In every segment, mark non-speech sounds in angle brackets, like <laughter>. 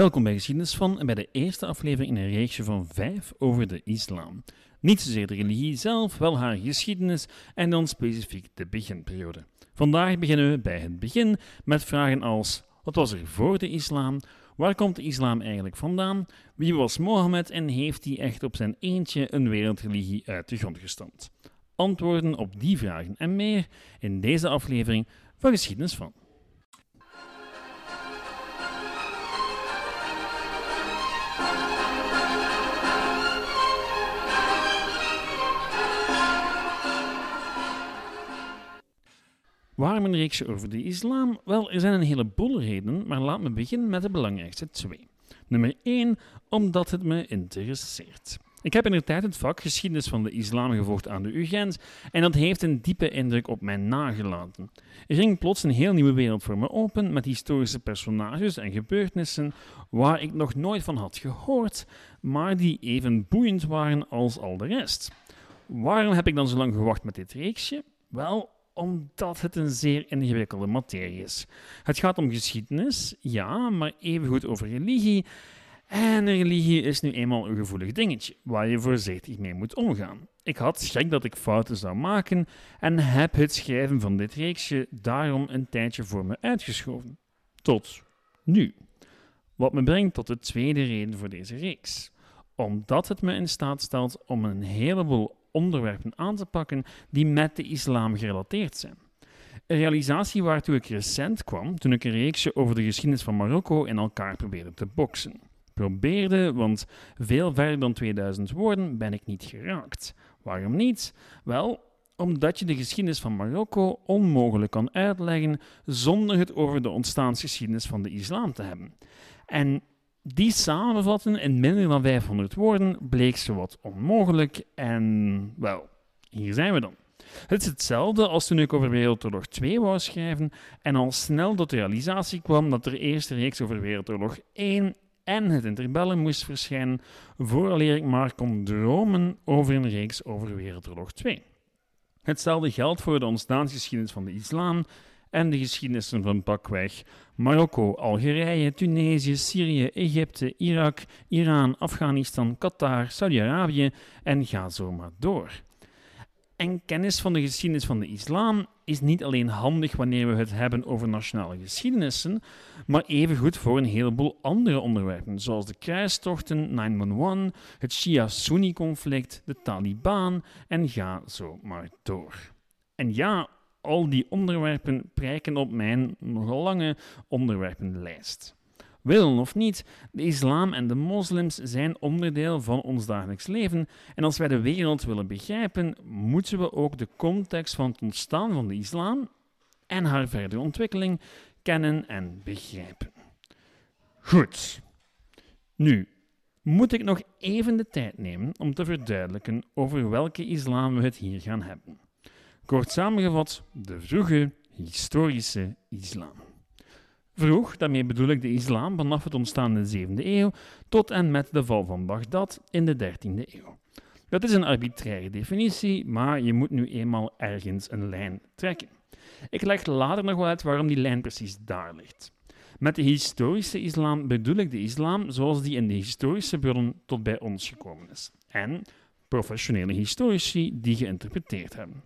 Welkom bij Geschiedenis van en bij de eerste aflevering in een reeksje van vijf over de islam. Niet zozeer de religie zelf, wel haar geschiedenis en dan specifiek de beginperiode. Vandaag beginnen we bij het begin met vragen als: wat was er voor de islam? Waar komt de islam eigenlijk vandaan? Wie was Mohammed en heeft hij echt op zijn eentje een wereldreligie uit de grond gestampt? Antwoorden op die vragen en meer in deze aflevering van Geschiedenis van. Waarom een reeksje over de islam? Wel, er zijn een heleboel redenen, maar laat me beginnen met de belangrijkste twee. Nummer 1, omdat het me interesseert. Ik heb in tijd het vak geschiedenis van de islam gevolgd aan de UGent en dat heeft een diepe indruk op mij nagelaten. Er ging plots een heel nieuwe wereld voor me open met historische personages en gebeurtenissen waar ik nog nooit van had gehoord, maar die even boeiend waren als al de rest. Waarom heb ik dan zo lang gewacht met dit reeksje? Wel, omdat het een zeer ingewikkelde materie is. Het gaat om geschiedenis, ja, maar evengoed over religie. En religie is nu eenmaal een gevoelig dingetje, waar je voorzichtig mee moet omgaan. Ik had schrik dat ik fouten zou maken en heb het schrijven van dit reeksje daarom een tijdje voor me uitgeschoven. Tot nu. Wat me brengt tot de tweede reden voor deze reeks. Omdat het me in staat stelt om een heleboel onderwerpen aan te pakken die met de islam gerelateerd zijn. Een realisatie waartoe ik recent kwam toen ik een reeksje over de geschiedenis van Marokko in elkaar probeerde te boksen. Probeerde, want veel verder dan 2000 woorden ben ik niet geraakt. Waarom niet? Wel, omdat je de geschiedenis van Marokko onmogelijk kan uitleggen zonder het over de ontstaansgeschiedenis van de islam te hebben. En die samenvatten in minder dan 500 woorden bleek zowat onmogelijk en, wel, hier zijn we dan. Het is hetzelfde als toen ik over Wereldoorlog 2 wou schrijven en al snel tot de realisatie kwam dat er eerst reeks over Wereldoorlog 1 en het interbellum moest verschijnen vooraleer ik maar kon dromen over een reeks over Wereldoorlog 2. Hetzelfde geldt voor de ontstaansgeschiedenis van de islam en de geschiedenissen van pakweg Marokko, Algerije, Tunesië, Syrië, Egypte, Irak, Iran, Afghanistan, Qatar, Saudi-Arabië en ga zo maar door. En kennis van de geschiedenis van de islam is niet alleen handig wanneer we het hebben over nationale geschiedenissen, maar evengoed voor een heleboel andere onderwerpen, zoals de kruistochten, 911, het Shia-Sunni-conflict, de Taliban en ga zo maar door. En ja, al die onderwerpen prijken op mijn nogal lange onderwerpenlijst. Willen of niet, de islam en de moslims zijn onderdeel van ons dagelijks leven en als wij de wereld willen begrijpen, moeten we ook de context van het ontstaan van de islam en haar verdere ontwikkeling kennen en begrijpen. Goed. Nu, moet ik nog even de tijd nemen om te verduidelijken over welke islam we het hier gaan hebben. Kort samengevat, de vroege historische islam. Vroeg, daarmee bedoel ik de islam vanaf het ontstaan in de 7e eeuw tot en met de val van Bagdad in de 13e eeuw. Dat is een arbitraire definitie, maar je moet nu eenmaal ergens een lijn trekken. Ik leg later nog wel uit waarom die lijn precies daar ligt. Met de historische islam bedoel ik de islam zoals die in de historische bronnen tot bij ons gekomen is. En professionele historici die geïnterpreteerd hebben.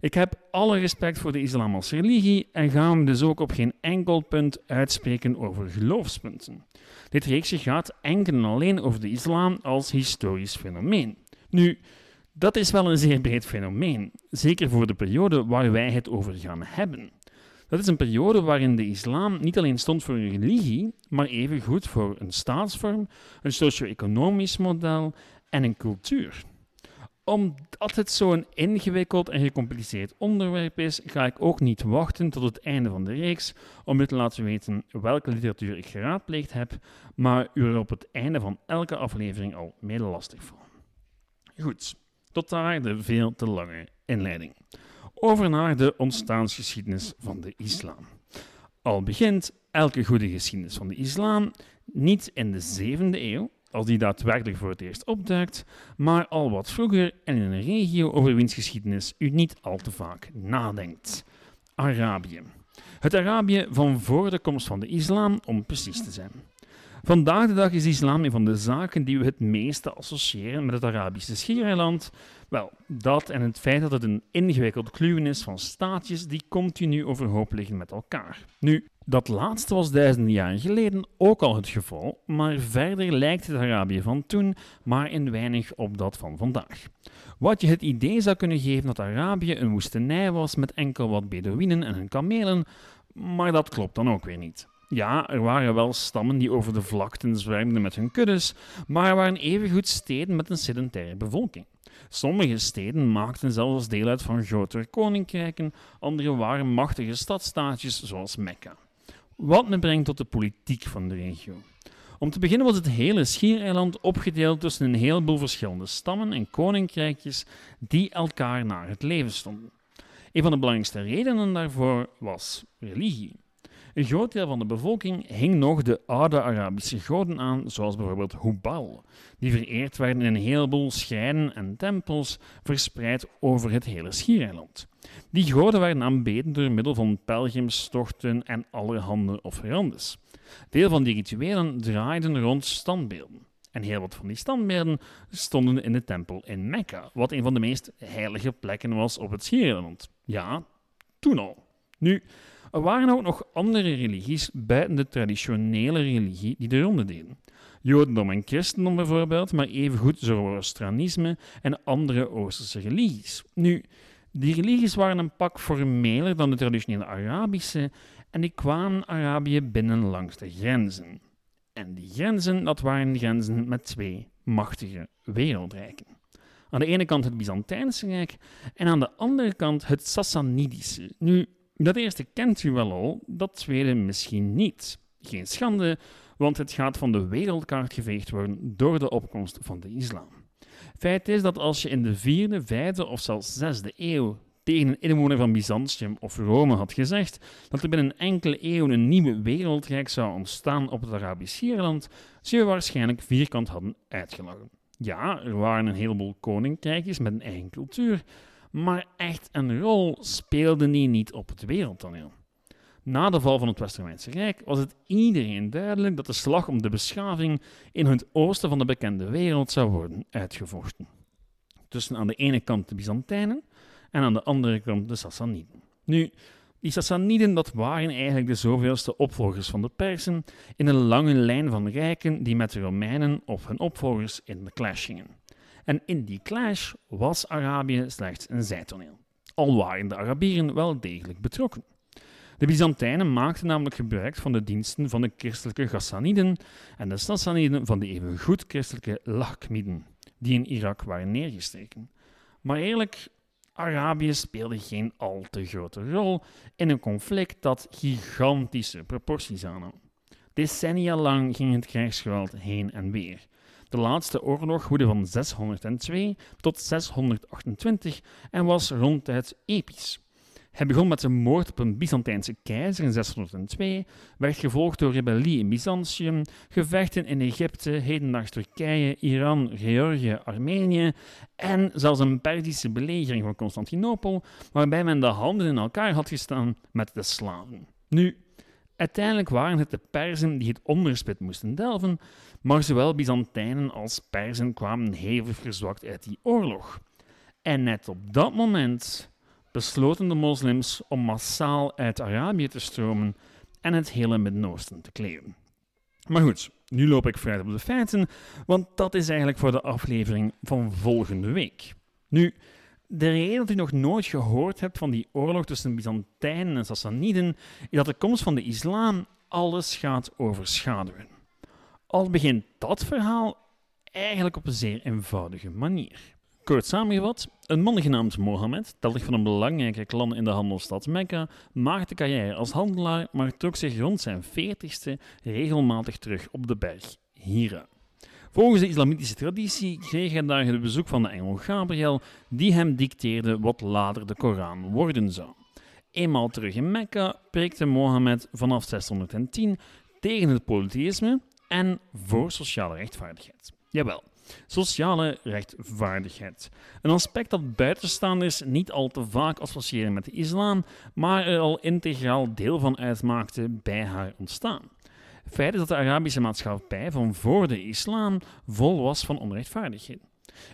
Ik heb alle respect voor de islam als religie en ga hem dus ook op geen enkel punt uitspreken over geloofspunten. Dit reeksje gaat enkel en alleen over de islam als historisch fenomeen. Nu, dat is wel een zeer breed fenomeen, zeker voor de periode waar wij het over gaan hebben. Dat is een periode waarin de islam niet alleen stond voor een religie, maar evengoed voor een staatsvorm, een socio-economisch model en een cultuur omdat het zo'n ingewikkeld en gecompliceerd onderwerp is, ga ik ook niet wachten tot het einde van de reeks om u te laten weten welke literatuur ik geraadpleegd heb, maar u er op het einde van elke aflevering al mede lastig van. Goed, tot daar de veel te lange inleiding. Over naar de ontstaansgeschiedenis van de islam. Al begint elke goede geschiedenis van de islam niet in de 7e eeuw, als die daadwerkelijk voor het eerst opduikt, maar al wat vroeger en in een regio over wiens geschiedenis u niet al te vaak nadenkt. Arabië. Het Arabië van voor de komst van de islam, om precies te zijn. Vandaag de dag is islam een van de zaken die we het meeste associëren met het Arabische schiereiland. Wel, dat en het feit dat het een ingewikkeld kluwen is van staatjes die continu overhoop liggen met elkaar. Nu, dat laatste was duizenden jaren geleden ook al het geval, maar verder lijkt het Arabië van toen maar in weinig op dat van vandaag. Wat je het idee zou kunnen geven dat Arabië een woestenij was met enkel wat Bedouinen en hun kamelen, maar dat klopt dan ook weer niet. Ja, er waren wel stammen die over de vlakten zwermden met hun kuddes, maar er waren evengoed steden met een sedentaire bevolking. Sommige steden maakten zelfs deel uit van grotere koninkrijken, andere waren machtige stadstaatjes zoals Mekka. Wat me brengt tot de politiek van de regio. Om te beginnen was het hele schiereiland opgedeeld tussen een heleboel verschillende stammen en koninkrijkjes die elkaar naar het leven stonden. Een van de belangrijkste redenen daarvoor was religie. Een groot deel van de bevolking hing nog de oude Arabische goden aan, zoals bijvoorbeeld Hubal, die vereerd werden in een heleboel schrijnen en tempels verspreid over het hele schiereiland. Die goden werden aanbeden door middel van pelgrimstochten en allerhande offerandes. Veel van die rituelen draaiden rond standbeelden. En heel wat van die standbeelden stonden in de tempel in Mekka, wat een van de meest heilige plekken was op het schiereiland. Ja, toen al. Nu, er waren ook nog andere religies buiten de traditionele religie die de ronde deden. Jodendom en christendom bijvoorbeeld, maar evengoed Zoroastrianisme en andere Oosterse religies. Nu, die religies waren een pak formeler dan de traditionele Arabische en die kwamen Arabië binnen langs de grenzen. En die grenzen, dat waren grenzen met twee machtige wereldrijken. Aan de ene kant het Byzantijnse Rijk en aan de andere kant het Sassanidische. Nu, dat eerste kent u wel al, dat tweede misschien niet. Geen schande, want het gaat van de wereldkaart geveegd worden door de opkomst van de islam. Feit is dat als je in de vierde, vijfde of zelfs zesde eeuw tegen een inwoner van Byzantium of Rome had gezegd dat er binnen enkele eeuwen een nieuwe wereldrijk zou ontstaan op het Arabisch Schiereiland, zou je waarschijnlijk vierkant hadden uitgelachen. Ja, er waren een heleboel koninkrijkjes met een eigen cultuur, maar echt een rol speelden die niet op het wereldtoneel. Na de val van het West-Romeinse Rijk was het iedereen duidelijk dat de slag om de beschaving in het oosten van de bekende wereld zou worden uitgevochten. Tussen aan de ene kant de Byzantijnen en aan de andere kant de Sassaniden. Nu, die Sassaniden dat waren eigenlijk de zoveelste opvolgers van de Persen in een lange lijn van rijken die met de Romeinen of hun opvolgers in de clash gingen. En in die clash was Arabië slechts een zijtoneel. Al waren de Arabieren wel degelijk betrokken. De Byzantijnen maakten namelijk gebruik van de diensten van de christelijke Ghassaniden en de Sassaniden van de evengoed christelijke Lachmiden, die in Irak waren neergestreken. Maar eerlijk, Arabië speelde geen al te grote rol in een conflict dat gigantische proporties aannam. Decennia lang ging het krijgsgeweld heen en weer. De laatste oorlog woedde van 602 tot 628 en was ronduit episch. Hij begon met zijn moord op een Byzantijnse keizer in 602, werd gevolgd door rebellie in Byzantium, gevechten in Egypte, hedendaags Turkije, Iran, Georgië, Armenië en zelfs een Perzische belegering van Constantinopel, waarbij men de handen in elkaar had gestaan met de slaven. Nu, uiteindelijk waren het de Perzen die het onderspit moesten delven, maar zowel Byzantijnen als Perzen kwamen hevig verzwakt uit die oorlog. En net op dat moment besloten de moslims om massaal uit Arabië te stromen en het hele Midden-Oosten te kleden. Maar goed, nu loop ik verder op de feiten, want dat is eigenlijk voor de aflevering van volgende week. Nu, de reden dat u nog nooit gehoord hebt van die oorlog tussen Byzantijnen en Sassaniden, is dat de komst van de islam alles gaat overschaduwen. Al begint dat verhaal eigenlijk op een zeer eenvoudige manier. Kort samengevat, een man genaamd Mohammed, tellig van een belangrijke klan in de handelsstad Mekka, maakte carrière als handelaar, maar trok zich rond zijn veertigste regelmatig terug op de berg Hira. Volgens de islamitische traditie kreeg hij daar het bezoek van de engel Gabriel, die hem dicteerde wat later de Koran worden zou. Eenmaal terug in Mekka preekte Mohammed vanaf 610 tegen het polytheïsme en voor sociale rechtvaardigheid. Jawel, Sociale rechtvaardigheid. Een aspect dat buitenstaanders niet al te vaak associëren met de islam, maar er al integraal deel van uitmaakte bij haar ontstaan. Feit is dat de Arabische maatschappij van voor de islam vol was van onrechtvaardigheid.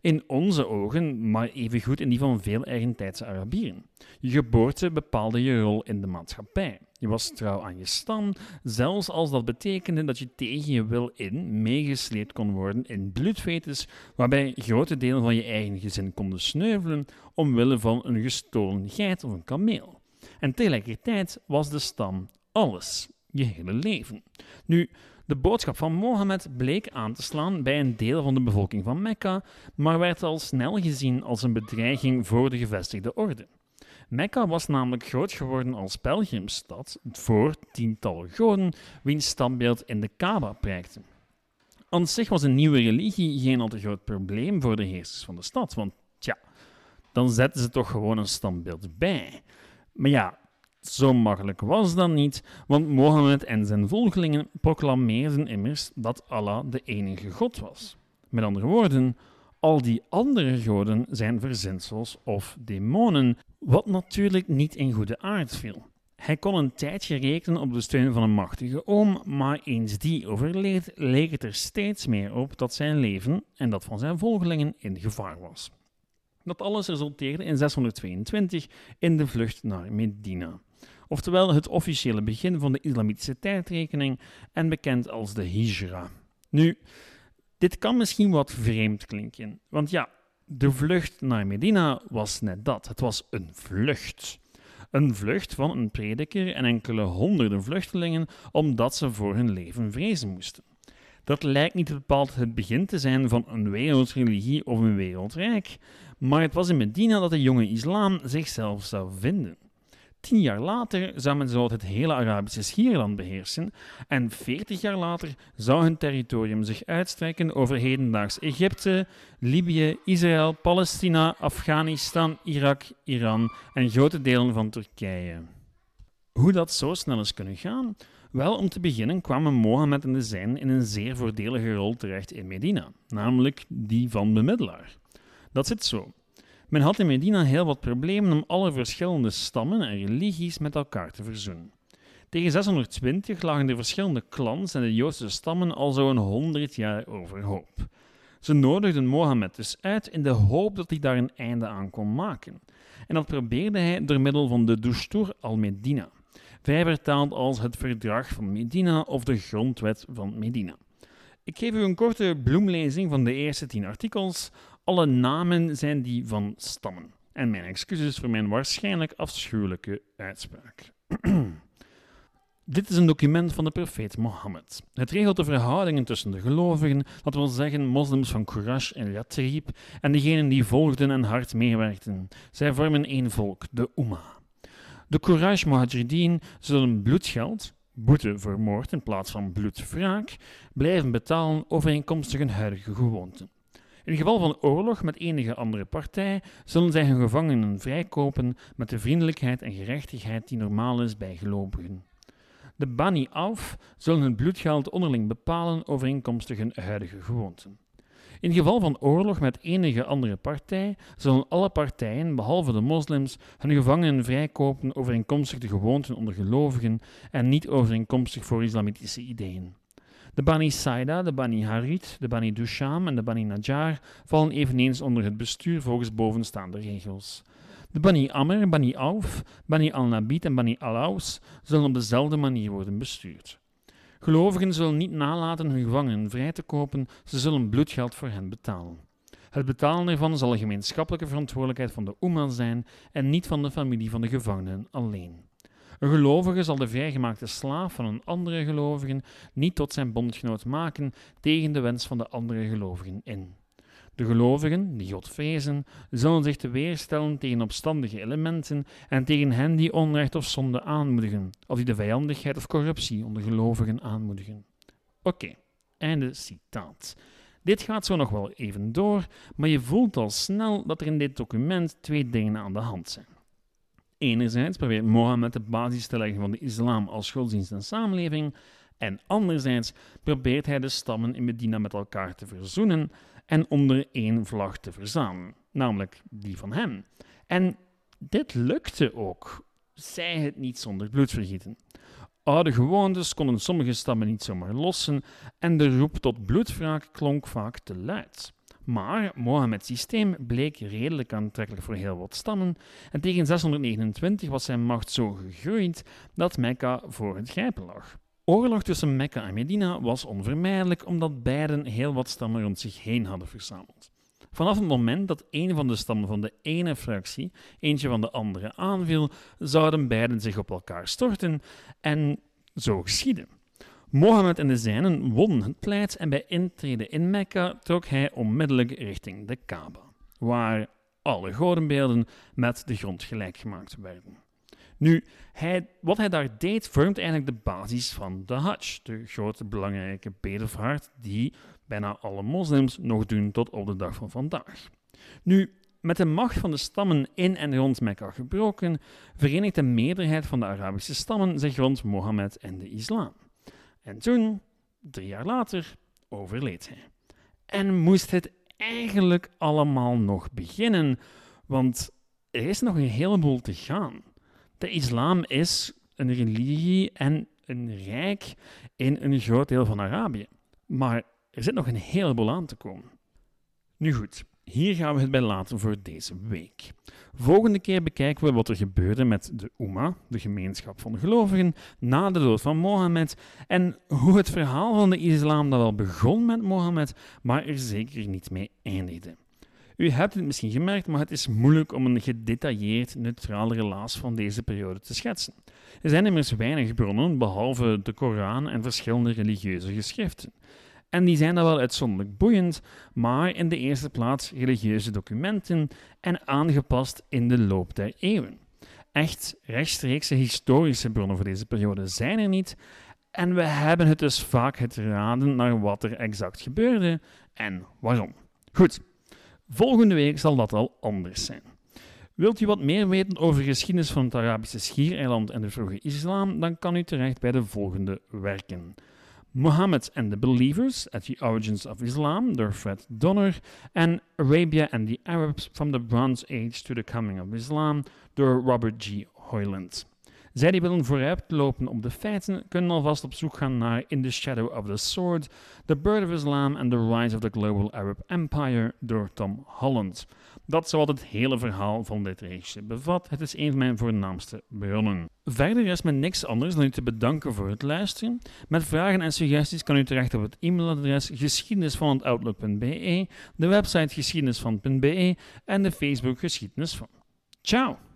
In onze ogen, maar evengoed in die van veel eigentijdse Arabieren. Je geboorte bepaalde je rol in de maatschappij. Je was trouw aan je stam, zelfs als dat betekende dat je tegen je wil in meegesleept kon worden in bloedvetes, waarbij grote delen van je eigen gezin konden sneuvelen omwille van een gestolen geit of een kameel. En tegelijkertijd was de stam alles, je hele leven. Nu, de boodschap van Mohammed bleek aan te slaan bij een deel van de bevolking van Mekka, maar werd al snel gezien als een bedreiging voor de gevestigde orde. Mekka was namelijk groot geworden als pelgrimstad voor tientallen goden, wiens standbeeld in de Kaaba prijkte. Aan zich was een nieuwe religie geen al te groot probleem voor de heersers van de stad, want tja, dan zetten ze toch gewoon een standbeeld bij. Maar ja, zo makkelijk was dat niet, want Mohammed en zijn volgelingen proclameerden immers dat Allah de enige God was. Met andere woorden, al die andere goden zijn verzinsels of demonen, wat natuurlijk niet in goede aard viel. Hij kon een tijdje rekenen op de steun van een machtige oom, maar eens die overleed, leek het er steeds meer op dat zijn leven en dat van zijn volgelingen in gevaar was. Dat alles resulteerde in 622 in de vlucht naar Medina, oftewel het officiële begin van de islamitische tijdrekening en bekend als de Hijra. Nu, dit kan misschien wat vreemd klinken, want ja, de vlucht naar Medina was net dat. Het was een vlucht. Een vlucht van een prediker en enkele honderden vluchtelingen omdat ze voor hun leven vrezen moesten. Dat lijkt niet bepaald het begin te zijn van een wereldreligie of een wereldrijk, maar het was in Medina dat de jonge islam zichzelf zou vinden. Tien jaar later zou men zo het hele Arabische schierland beheersen en veertig jaar later zou hun territorium zich uitstrekken over hedendaags Egypte, Libië, Israël, Palestina, Afghanistan, Irak, Iran en grote delen van Turkije. Hoe dat zo snel is kunnen gaan? Wel, om te beginnen kwamen Mohammed en de zijn in een zeer voordelige rol terecht in Medina, namelijk die van bemiddelaar. Dat zit zo. Men had in Medina heel wat problemen om alle verschillende stammen en religies met elkaar te verzoenen. Tegen 620 lagen de verschillende clans en de Joodse stammen al zo'n 100 jaar overhoop. Ze nodigden Mohammed dus uit in de hoop dat hij daar een einde aan kon maken. En dat probeerde hij door middel van de Dushtur al-Medina, vrij vertaald als het Verdrag van Medina of de Grondwet van Medina. Ik geef u een korte bloemlezing van de eerste tien artikels, alle namen zijn die van stammen. En mijn excuses voor mijn waarschijnlijk afschuwelijke uitspraak. <clears throat> Dit is een document van de profeet Mohammed. Het regelt de verhoudingen tussen de gelovigen, dat wil zeggen moslims van Quraysh en Yatrib, en degenen die volgden en hard meewerkten. Zij vormen één volk, de Ummah. De Quraysh Muhajirin zullen bloedgeld, boete voor moord in plaats van bloedwraak, blijven betalen overeenkomstig hun huidige gewoonten. In geval van oorlog met enige andere partij zullen zij hun gevangenen vrijkopen met de vriendelijkheid en gerechtigheid die normaal is bij gelovigen. De Bani Auf zullen hun bloedgeld onderling bepalen overeenkomstig hun huidige gewoonten. In geval van oorlog met enige andere partij zullen alle partijen, behalve de moslims, hun gevangenen vrijkopen overeenkomstig de gewoonten onder gelovigen en niet overeenkomstig voor islamitische ideeën. De Bani Saida, de Bani Harit, de Bani Dusham en de Bani Najjar vallen eveneens onder het bestuur volgens bovenstaande regels. De Bani Amr, Bani Auf, Bani al-Nabit en Bani al-Aus zullen op dezelfde manier worden bestuurd. Gelovigen zullen niet nalaten hun gevangenen vrij te kopen, ze zullen bloedgeld voor hen betalen. Het betalen ervan zal een gemeenschappelijke verantwoordelijkheid van de Oema zijn en niet van de familie van de gevangenen alleen. Een gelovige zal de vrijgemaakte slaaf van een andere gelovige niet tot zijn bondgenoot maken tegen de wens van de andere gelovigen in. De gelovigen, die God vrezen, zullen zich te weerstellen tegen opstandige elementen en tegen hen die onrecht of zonde aanmoedigen, of die de vijandigheid of corruptie onder gelovigen aanmoedigen. Oké, einde citaat. Dit gaat zo nog wel even door, maar je voelt al snel dat er in dit document twee dingen aan de hand zijn. Enerzijds probeert Mohammed de basis te leggen van de islam als godsdienst en samenleving, en anderzijds probeert hij de stammen in Medina met elkaar te verzoenen en onder één vlag te verzamelen, namelijk die van hem. En dit lukte ook, zij het niet zonder bloedvergieten. Oude gewoontes konden sommige stammen niet zomaar lossen en de roep tot bloedwraak klonk vaak te luid. Maar Mohammeds systeem bleek redelijk aantrekkelijk voor heel wat stammen en tegen 629 was zijn macht zo gegroeid dat Mekka voor het grijpen lag. Oorlog tussen Mekka en Medina was onvermijdelijk omdat beiden heel wat stammen rond zich heen hadden verzameld. Vanaf het moment dat een van de stammen van de ene fractie eentje van de andere aanviel, zouden beiden zich op elkaar storten en zo geschiedde. Mohammed en de zijnen wonnen het pleit en bij intrede in Mekka trok hij onmiddellijk richting de Kaaba, waar alle godenbeelden met de grond gelijk gemaakt werden. Nu, wat hij daar deed vormt eigenlijk de basis van de Hajj, de grote belangrijke bedevaart die bijna alle moslims nog doen tot op de dag van vandaag. Nu, met de macht van de stammen in en rond Mekka gebroken, verenigt de meerderheid van de Arabische stammen zich rond Mohammed en de islam. En toen, drie jaar later, overleed hij. En moest het eigenlijk allemaal nog beginnen, want er is nog een heleboel te gaan. De islam is een religie en een rijk in een groot deel van Arabië. Maar er zit nog een heleboel aan te komen. Nu goed, hier gaan we het bij laten voor deze week. Volgende keer bekijken we wat er gebeurde met de Ummah, de gemeenschap van gelovigen, na de dood van Mohammed en hoe het verhaal van de islam dat wel begon met Mohammed, maar er zeker niet mee eindigde. U hebt het misschien gemerkt, maar het is moeilijk om een gedetailleerd, neutraal relaas van deze periode te schetsen. Er zijn immers weinig bronnen, behalve de Koran en verschillende religieuze geschriften. En die zijn dan wel uitzonderlijk boeiend, maar in de eerste plaats religieuze documenten en aangepast in de loop der eeuwen. Echt rechtstreekse historische bronnen voor deze periode zijn er niet, en we hebben het dus vaak het raden naar wat er exact gebeurde en waarom. Goed, volgende week zal dat al anders zijn. Wilt u wat meer weten over de geschiedenis van het Arabische schiereiland en de vroege islam, dan kan u terecht bij de volgende werken. Muhammad and the Believers at the Origins of Islam door Fred Donner and Arabia and the Arabs from the Bronze Age to the Coming of Islam door Robert G. Hoyland. Zij die willen vooruitlopen op de feiten kunnen alvast op zoek gaan naar In the Shadow of the Sword, The Bird of Islam and the Rise of the Global Arab Empire door Tom Holland. Dat is wat het hele verhaal van dit reeksje bevat. Het is een van mijn voornaamste bronnen. Verder is me niks anders dan u te bedanken voor het luisteren. Met vragen en suggesties kan u terecht op het e-mailadres geschiedenisvanoutlook.be, de website geschiedenisvan.be en de Facebook geschiedenis van. Ciao!